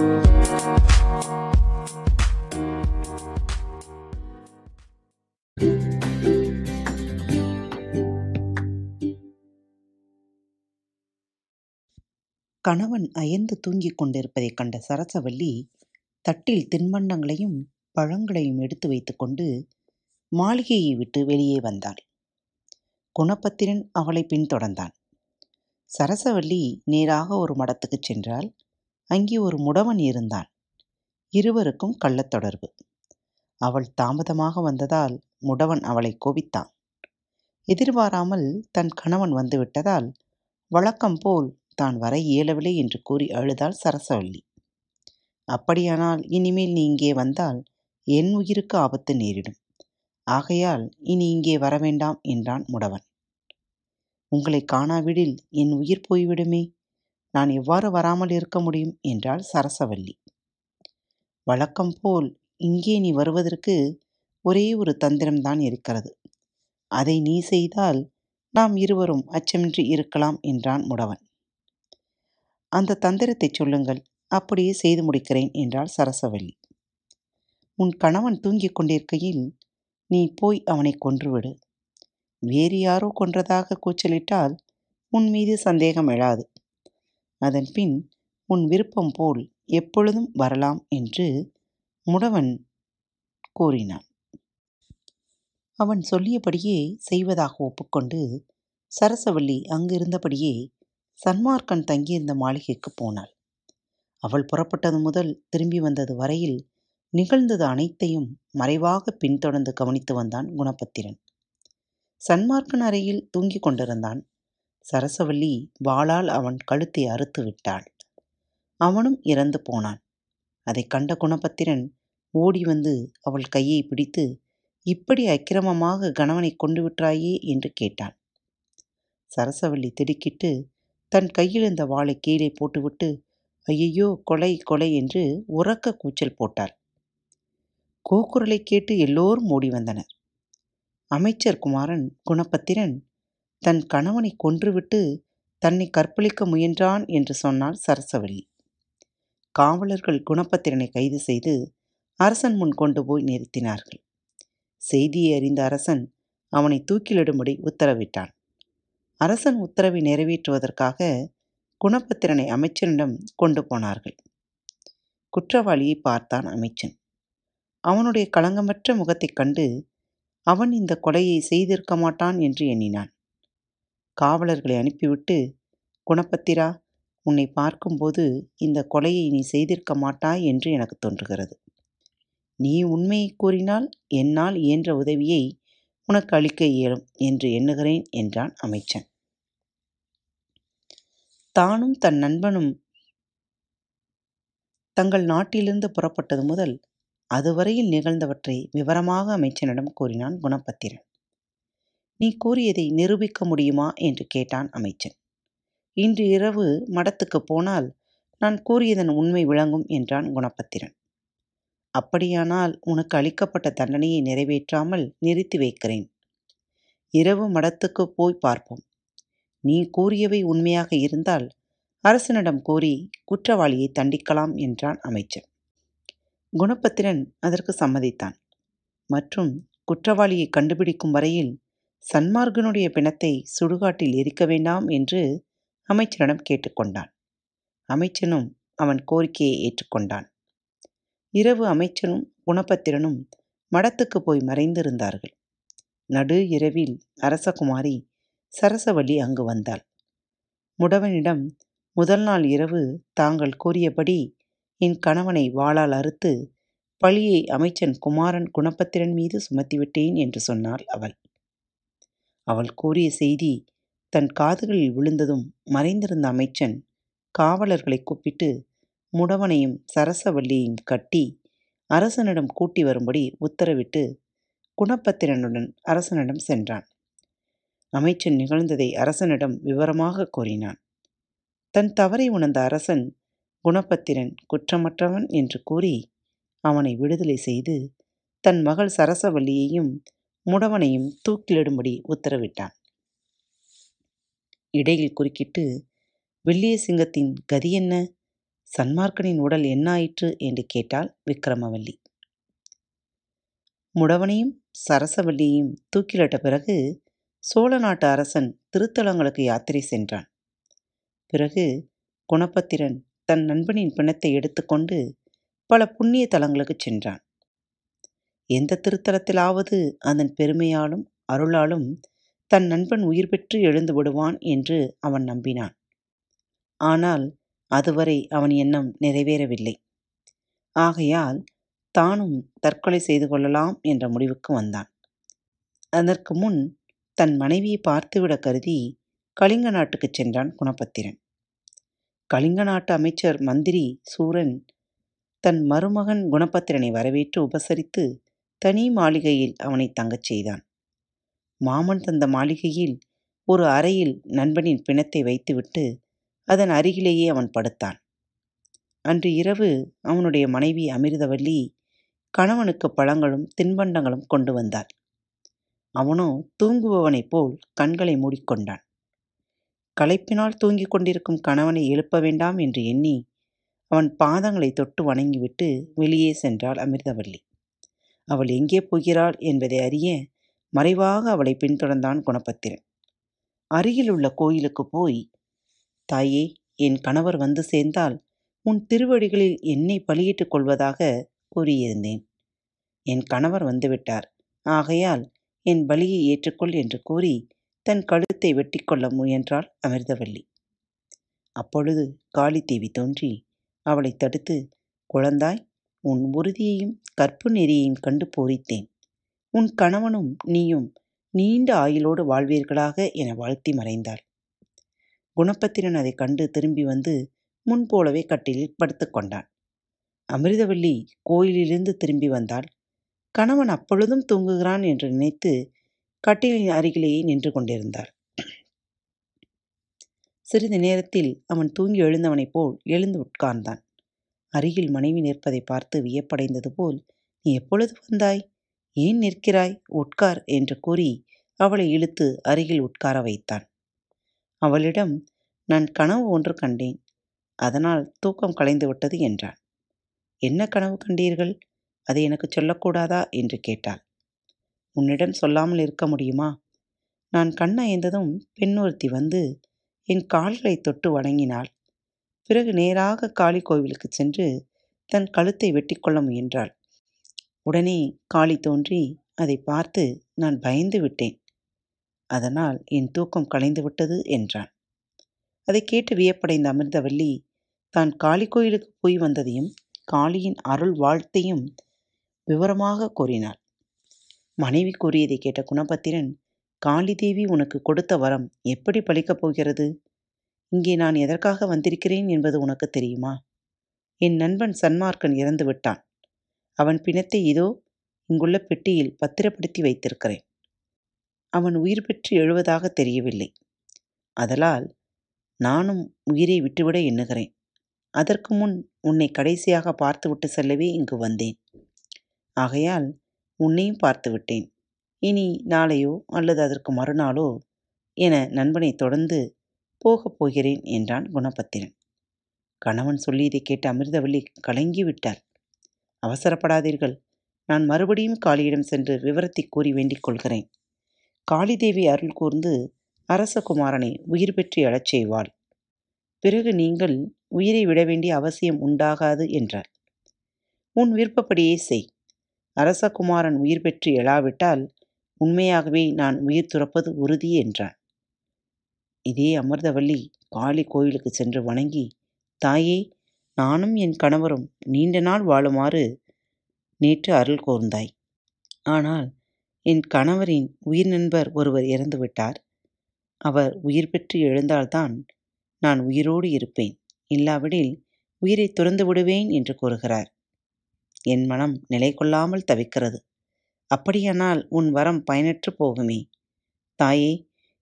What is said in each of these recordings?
கணவன் அயர்ந்து தூங்கிக் கொண்டிருப்பதைக் கண்ட சரசவல்லி தட்டில் தின்பண்டங்களையும் பழங்களையும் எடுத்து வைத்துக்கொண்டு மாளிகையை விட்டு வெளியே வந்தாள். குணபத்திரன் அவளை பின்தொடர்ந்தான். சரசவல்லி நேராக ஒரு மடத்துக்குச் சென்றால் அங்கே ஒரு முடவன் இருந்தான். இருவருக்கும் கள்ளத் தொடர்பு அவள் தாமதமாக வந்ததால் முடவன் அவளை கோபித்தான். எதிர்பாராமல் தன் கணவன் வந்துவிட்டதால் வழக்கம் போல் தான் வர இயலவில்லை என்று கூறி அழுதாள் சரசவல்லி. அப்படியானால் இனிமேல் நீ இங்கே வந்தால் என் உயிருக்கு ஆபத்து நேரிடும். ஆகையால் இனி இங்கே வரவேண்டாம் என்றான் முடவன். உங்களை காணாவிடில் என் உயிர் போய்விடுமே. நான் எவ்வாறு வராமல் இருக்க முடியும்? என்றாள் சரசவல்லி. வழக்கம் போல் இங்கே நீ வருவதற்கு ஒரே ஒரு தந்திரம்தான் இருக்கிறது. அதை நீ செய்தால் நாம் இருவரும் அச்சமின்றி இருக்கலாம் என்றான் முடவன். அந்த தந்திரத்தை சொல்லுங்கள். அப்படியே செய்து முடிக்கிறேன் என்றாள் சரசவல்லி. உன் கணவன் தூங்கிக் கொண்டிருக்கையில் நீ போய் அவனை கொன்றுவிடு. வேறு யாரோ கொன்றதாக கூச்சலிட்டால் உன் மீது சந்தேகம் எழாது. அதன் பின் உன் விருப்பம் போல் எப்பொழுதும் வரலாம் என்று முடவன் கூறினான். அவன் சொல்லியபடியே செய்வதாக ஒப்புக்கொண்டு சரசவல்லி அங்கிருந்தபடியே சன்மார்க்கன் தங்கியிருந்த மாளிகைக்கு போனாள். அவள் புறப்பட்டது முதல் திரும்பி வந்தது வரையில் நிகழ்ந்தது அனைத்தையும் மறைவாக பின்தொடர்ந்து கவனித்து வந்தான் குணபத்திரன். சன்மார்க்கன் அறையில் தூங்கிக் கொண்டிருந்தான். சரசவல்லி வாளால் அவன் கழுத்தை அறுத்து விட்டாள். அவனும் இறந்து போனான். அதை கண்ட குணபத்திரன் ஓடி வந்து அவள் கையை பிடித்து இப்படி அக்கிரமமாக கணவனை கொண்டு விட்டாயே? என்று கேட்டான். சரசவல்லி திடுக்கிட்டு தன் கையில் இருந்த வாளை கீழே போட்டுவிட்டு ஐயையோ கொலை கொலை என்று உறக்க கூச்சல் போட்டாள். கூக்குரலை கேட்டு எல்லோரும் ஓடி வந்தனர். அமைச்சர் குமாரன் குணபத்திரன் தன் கணவனை கொன்றுவிட்டு தன்னை கற்பழிக்க முயன்றான் என்று சொன்னாள் சரசவல்லி காவலர்கள் குணப்பத்திரனை கைது செய்து அரசன் முன் கொண்டு போய் நிறுத்தினார்கள். செய்தியை அறிந்த அரசன் அவனை தூக்கிலிடும்படி உத்தரவிட்டான். அரசன் உத்தரவை நிறைவேற்றுவதற்காக குணப்பத்திரனை அமைச்சனிடம் கொண்டு போனார்கள். குற்றவாளியை பார்த்தான் அமைச்சன். அவனுடைய களங்கமற்ற முகத்தைக் கண்டு அவன் இந்த கொலையை செய்திருக்க மாட்டான் என்று எண்ணினான். காவலர்களை அனுப்பிவிட்டு குணபத்திரா உன்னை பார்க்கும்போது இந்த கொலையை நீ செய்திருக்க மாட்டாய் என்று எனக்கு தோன்றுகிறது. நீ உண்மையை கூறினால் என்னால் இயன்ற உதவியை உனக்கு அளிக்க இயலும் என்று எண்ணுகிறேன் என்றான் அமைச்சன். தானும் தன் நண்பனும் தங்கள் நாட்டிலிருந்து புறப்பட்டது முதல் அதுவரையில் நிகழ்ந்தவற்றை விவரமாக அமைச்சனிடம் கூறினான் குணபத்திரன். நீ கூறியதை நிரூபிக்க முடியுமா? என்று கேட்டான் அமைச்சன். இன்று இரவு மடத்துக்கு போனால் நான் கூறியதன் உண்மை விளங்கும் என்றான் குணபத்திரன். அப்படியானால் உனக்கு அளிக்கப்பட்ட தண்டனையை நிறைவேற்றாமல் நிறுத்தி வைக்கிறேன். இரவு மடத்துக்கு போய் பார்ப்போம். நீ கூறியவை உண்மையாக இருந்தால் அரசனிடம் கூறி குற்றவாளியை தண்டிக்கலாம் என்றான் அமைச்சர் குணபத்திரன் அதற்கு சம்மதித்தான். மற்றும் குற்றவாளியை கண்டுபிடிக்கும் வரையில் சன்மார்கனுடைய பிணத்தை சுடுகாட்டில் எரிக்க வேண்டாம் என்று அமைச்சரிடம் கேட்டுக்கொண்டான். அமைச்சனும் அவன் கோரிக்கையை ஏற்றுக்கொண்டான். இரவு அமைச்சனும் குணபத்திரனும் மடத்துக்கு போய் மறைந்திருந்தார்கள். நடு இரவில் அரசகுமாரி சரசவள்ளி அங்கு வந்தாள். முடவனிடம் முதல் நாள் இரவு தாங்கள் கூறியபடி என் கணவனை வாளால் அறுத்து பழியை அமைச்சன் குமாரன் குணபத்திரன் மீது சுமத்திவிட்டேன் என்று சொன்னாள் அவள். அவள் கூறிய செய்தி தன் காதுகளில் விழுந்ததும் மறைந்திருந்த அமைச்சன் காவலர்களை கூப்பிட்டு முடவனையும் சரசவல்லியையும் கட்டி அரசனிடம் கூட்டி வரும்படி உத்தரவிட்டு குணபத்திரனுடன் அரசனிடம் சென்றான். அமைச்சன் நிகழ்ந்ததை அரசனிடம் விவரமாக கூறினான். தன் தவறை உணர்ந்த அரசன் குணபத்திரன் குற்றமற்றவன் என்று கூறி அவனை விடுதலை செய்து தன் மகள் சரசவல்லியையும் முடவனையும் தூக்கிலிடும்படி உத்தரவிட்டான். இடையில் குறுக்கிட்டு வெள்ளிய சிங்கத்தின் கதி என்ன? சன்மார்க்கனின் உடல் என்னாயிற்று என்று கேட்டாள் விக்ரமவல்லி முடவனையும் சரசவல்லியையும் தூக்கிலிட்ட பிறகு சோழ நாட்டு அரசன் திருத்தலங்களுக்கு யாத்திரை சென்றான். பிறகு குணபத்திரன் தன் நண்பனின் பிணத்தை எடுத்துக்கொண்டு பல புண்ணிய தலங்களுக்கு சென்றான். எந்த திருத்தலத்திலாவது அதன் பெருமையாலும் அருளாலும் தன் நண்பன் உயிர் பெற்று எழுந்து விடுவான் என்று அவன் நம்பினான். ஆனால் அதுவரை அவன் எண்ணம் நிறைவேறவில்லை. ஆகையால் தானும் தற்கொலை செய்து கொள்ளலாம் என்ற முடிவுக்கு வந்தான். அதற்கு முன் தன் மனைவியை பார்த்துவிட கருதி கலிங்க நாட்டுக்கு சென்றான் குணபத்திரன். கலிங்க நாட்டு அமைச்சர் மந்திரி சூரன் தன் மருமகன் குணபத்திரனை வரவேற்று உபசரித்து தனி மாளிகையில் அவனை தங்கச் செய்தான். மாமன் தந்த மாளிகையில் ஒரு அறையில் நண்பனின் பிணத்தை வைத்துவிட்டு அதன் அருகிலேயே அவன் படுத்தான். அன்று இரவு அவனுடைய மனைவி அமிர்தவல்லி கணவனுக்கு பழங்களும் தின்பண்டங்களும் கொண்டு வந்தாள். அவனோ தூங்குபவனைப் போல் கண்களை மூடிக்கொண்டான் களைப்பினால் தூங்கிக் கொண்டிருக்கும் கணவனை எழுப்ப வேண்டாம் என்று எண்ணி அவன் பாதங்களை தொட்டு வணங்கிவிட்டு வெளியே சென்றாள் அமிர்தவல்லி. அவள் எங்கே போகிறாள் என்பதை அறிய மறைவாக அவளை பின்தொடர்ந்தான் குணபத்திரன். அருகில் உள்ள கோயிலுக்கு போய் தாயே என் கணவர் வந்து சேர்ந்தால் உன் திருவடிகளில் என்னை பலியிட்டுக் கொள்வதாக கூறியிருந்தேன். என் கணவர் வந்துவிட்டார். ஆகையால் என் பலியை ஏற்றுக்கொள் என்று கூறி தன் கழுத்தை வெட்டிக்கொள்ள முயன்றாள் அமிர்தவல்லி. அப்பொழுது காளித்தேவி தோன்றி அவளை தடுத்து குழந்தாய் உன் உறுதியையும் கற்பு நெறியையும் கண்டு பூரித்தேன். உன் கணவனும் நீயும் நீண்ட ஆயுளோடு வாழ்வீர்களாக என வாழ்த்தி மறைந்தாள். குணப்பத்திரன் அதை கண்டு திரும்பி வந்து முன்போலவே கட்டிலில் படுத்துக்கொண்டான் அமிர்தவல்லி கோயிலிலிருந்து திரும்பி வந்தாள். கணவன் அப்பொழுதும் தூங்குகிறான் என்று நினைத்து கட்டிலின் அருகிலேயே நின்று கொண்டிருந்தார் சிறிது நேரத்தில் அவன் தூங்கி எழுந்தவனைப் போல் எழுந்து உட்கார்ந்தான். அருகில் மனைவி நிற்பதை பார்த்து வியப்படைந்தது போல் நீ எப்பொழுது வந்தாய்? ஏன் நிற்கிறாய்? உட்கார் என்று கூறி அவளை இழுத்து அருகில் உட்கார வைத்தான். அவளிடம் நான் கனவு ஒன்று கண்டேன். அதனால் தூக்கம் கலைந்து விட்டது என்றான். என்ன கனவு கண்டீர்கள்? அதை எனக்கு சொல்லக்கூடாதா? என்று கேட்டாள். உன்னிடம் சொல்லாமல் இருக்க முடியுமா? நான் கண்ணயந்ததும் பெண்ணொருத்தி வந்து என் கால்களை தொட்டு வணங்கினாள். பிறகு நேராக காளி கோவிலுக்கு சென்று தன் கழுத்தை வெட்டிக்கொள்ள முயன்றாள். உடனே காளி தோன்றி அதை பார்த்து நான் பயந்து விட்டேன். அதனால் என் தூக்கம் கலைந்து விட்டது என்றான். அதை கேட்டு வியப்படைந்த அமிர்தவல்லி தான் காளி கோயிலுக்கு போய் வந்ததையும் காளியின் அருள் வாழ்த்தையும் விவரமாக கூறினாள். மனைவி கூறியதை கேட்ட குணபத்திரன் காளி தேவி உனக்கு கொடுத்த வரம் எப்படி பலிக்கப் போகிறது? இங்கே நான் எதற்காக வந்திருக்கிறேன் என்பது உனக்கு தெரியுமா? என் நண்பன் சன்மார்க்கன் இறந்து விட்டான். அவன் பிணத்தை இதோ இங்குள்ள பெட்டியில் பத்திரப்படுத்தி வைத்திருக்கிறேன். அவன் உயிர் பெற்று எழுவதாக தெரியவில்லை. அதலால் நானும் உயிரை விட்டுவிட எண்ணுகிறேன். அதற்கு முன் உன்னை கடைசியாக பார்த்துவிட்டு செல்லவே இங்கு வந்தேன். ஆகையால் உன்னையும் பார்த்துவிட்டேன். இனி நாளையோ அல்லது அதற்கு மறுநாளோ என நண்பனை தொடர்ந்து போகப் போகிறேன் என்றான் குணபத்திரன். கணவன் சொல்லியதை கேட்டு அமிர்தவல்லி கலங்கிவிட்டாள். அவசரப்படாதீர்கள். நான் மறுபடியும் காளியிடம் சென்று விவரத்தை கூறி வேண்டிக் கொள்கிறேன். காளிதேவி அருள் கூர்ந்து அரசகுமாரனை உயிர் பெற்று எழச் செய்வாள். பிறகு நீங்கள் உயிரை விட வேண்டிய அவசியம் உண்டாகாது என்றார் உன் விருப்பப்படியே செய். அரசகுமாரன் உயிர் பெற்று எழாவிட்டால் உண்மையாகவே நான் உயிர் துறப்பது உறுதி என்றான். இதே அமிர்தவல்லி காளி கோயிலுக்கு சென்று வணங்கி தாயே நானும் என் கணவரும் நீண்ட நாள் வாழுமாறு நேற்று அருள் கூர்ந்தாய். ஆனால் என் கணவரின் உயிர் நண்பர் ஒருவர் இறந்துவிட்டார் அவர் உயிர் பெற்று எழுந்தால்தான் நான் உயிரோடு இருப்பேன். இல்லாவிடில் உயிரை துறந்து விடுவேன் என்று கூறுகிறார். என் மனம் நிலை கொள்ளாமல் தவிக்கிறது. அப்படியானால் உன் வரம் பயனற்று போகுமே. தாயே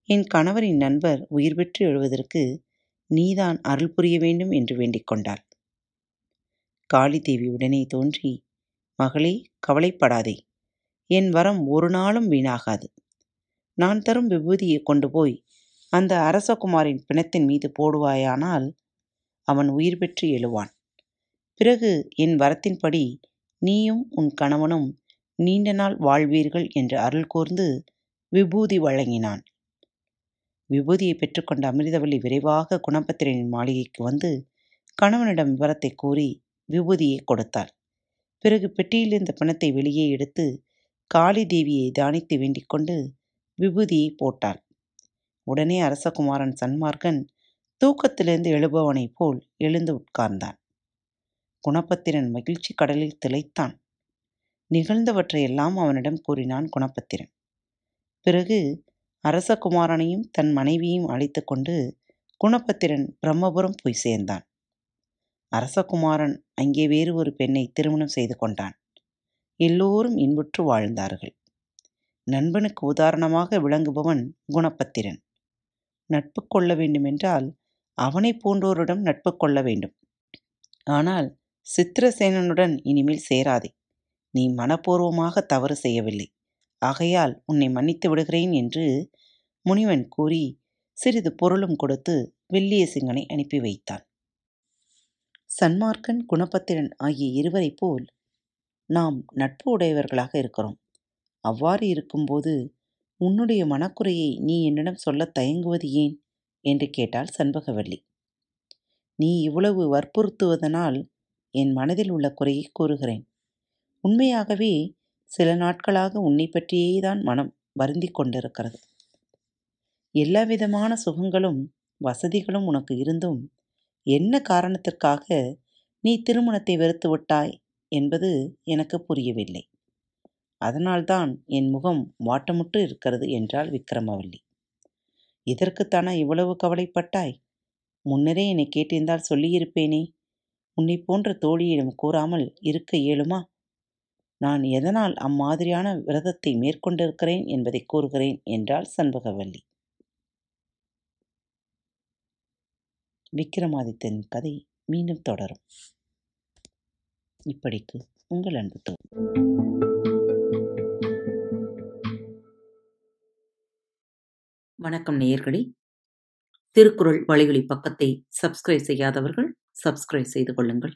என் கணவரின் நண்பர் உயிர் பெற்று எழுவதற்கு நீதான் அருள் புரிய வேண்டும் என்று வேண்டிக் கொண்டாள். காளிதேவி உடனே தோன்றி மகளே கவலைப்படாதே. என் வரம் ஒரு நாளும் வீணாகாது. நான் தரும் விபூதியை கொண்டு போய் அந்த அரசகுமாரின் பிணத்தின் மீது போடுவாயானால் அவன் உயிர் பெற்று எழுவான். பிறகு என் வரத்தின்படி நீயும் உன் கணவனும் நீண்ட நாள் வாழ்வீர்கள் என்று அருள் கூர்ந்து விபூதி வழங்கினான். விபூதியை பெற்றுக்கொண்ட அமிர்தவள்ளி விரைவாக குணபத்திரனின் மாளிகைக்கு வந்து கணவனிடம் விவரத்தை கூறி விபூதியை கொடுத்தாள். பிறகு பெட்டியில் இருந்த பணத்தை வெளியே எடுத்து காளி தேவியை தானித்து வேண்டிக் கொண்டு விபூதியை போட்டாள். உடனே அரசகுமாரன் சன்மார்க்கன் தூக்கத்திலிருந்து எழுபவனைப் போல் எழுந்து உட்கார்ந்தான். குணபத்திரன் மகிழ்ச்சி கடலில் திளைத்தான். நிகழ்ந்தவற்றையெல்லாம் அவனிடம் கூறினான் குணபத்திரன். பிறகு அரசகுமாரனையும் தன் மனைவியையும் அழைத்து கொண்டு குணபத்திரன் பிரம்மபுரம் போய் சேர்ந்தான். அரசகுமாரன் அங்கே வேறு ஒரு பெண்ணை திருமணம் செய்து கொண்டான். எல்லோரும் இன்புற்று வாழ்ந்தார்கள். நண்பனுக்கு உதாரணமாக விளங்குபவன் குணபத்திரன். நட்பு கொள்ள வேண்டுமென்றால் அவனைப் போன்றோரிடம் நட்பு கொள்ள வேண்டும். ஆனால் சித்திரசேனனுடன் இனிமேல் சேராதே. நீ மனப்பூர்வமாக தவறு செய்யவில்லை. ஆகையால் உன்னை மன்னித்து விடுகிறேன் என்று முனிவன் கூறி சிறிது பொருளும் கொடுத்து வெள்ளியசிங்கனை அனுப்பி வைத்தான். சன்மார்க்கன் குணபத்திரன் ஆகிய இருவரைப் போல் நாம் நட்பு உடையவர்களாக இருக்கிறோம். அவ்வாறு இருக்கும்போது உன்னுடைய மனக்குறையை நீ என்னிடம் சொல்லத் தயங்குவது ஏன்? என்று கேட்டாள் சண்பகவல்லி. நீ இவ்வளவு வற்புறுத்துவதனால் என் மனதில் உள்ள குறையை கூறுகிறேன். உண்மையாகவே சில நாட்களாக உன்னை பற்றியே தான் மனம் வருந்திக் கொண்டிருக்கிறது. எல்லா விதமான சுகங்களும் வசதிகளும் உனக்கு இருந்தும் என்ன காரணத்திற்காக நீ திருமணத்தை வெறுத்து விட்டாய் என்பது எனக்கு புரியவில்லை. அதனால்தான் என் முகம் வாட்டமுட்டு இருக்கிறது என்றாள் விக்ரமவல்லி இதற்குத்தானா இவ்வளவு கவலைப்பட்டாய்? முன்னரே என்னை கேட்டிருந்தால் சொல்லியிருப்பேனே. உன்னை போன்ற தோழியிடம் கூறாமல் இருக்க இயலுமா? நான் எதனால் அம்மாதிரியான விரதத்தை மேற்கொண்டிருக்கிறேன் என்பதை கூறுகிறேன் என்றாள் சண்பகவல்லி. விக்ரமாதித்தன் கதை மீண்டும் தொடரும். இப்படிக்கு உங்கள் அன்பு தோழி வணக்கம் நேயர்களே. திருக்குறள் வழிகளி பக்கத்தை சப்ஸ்கிரைப் செய்யாதவர்கள் சப்ஸ்கிரைப் செய்து கொள்ளுங்கள்.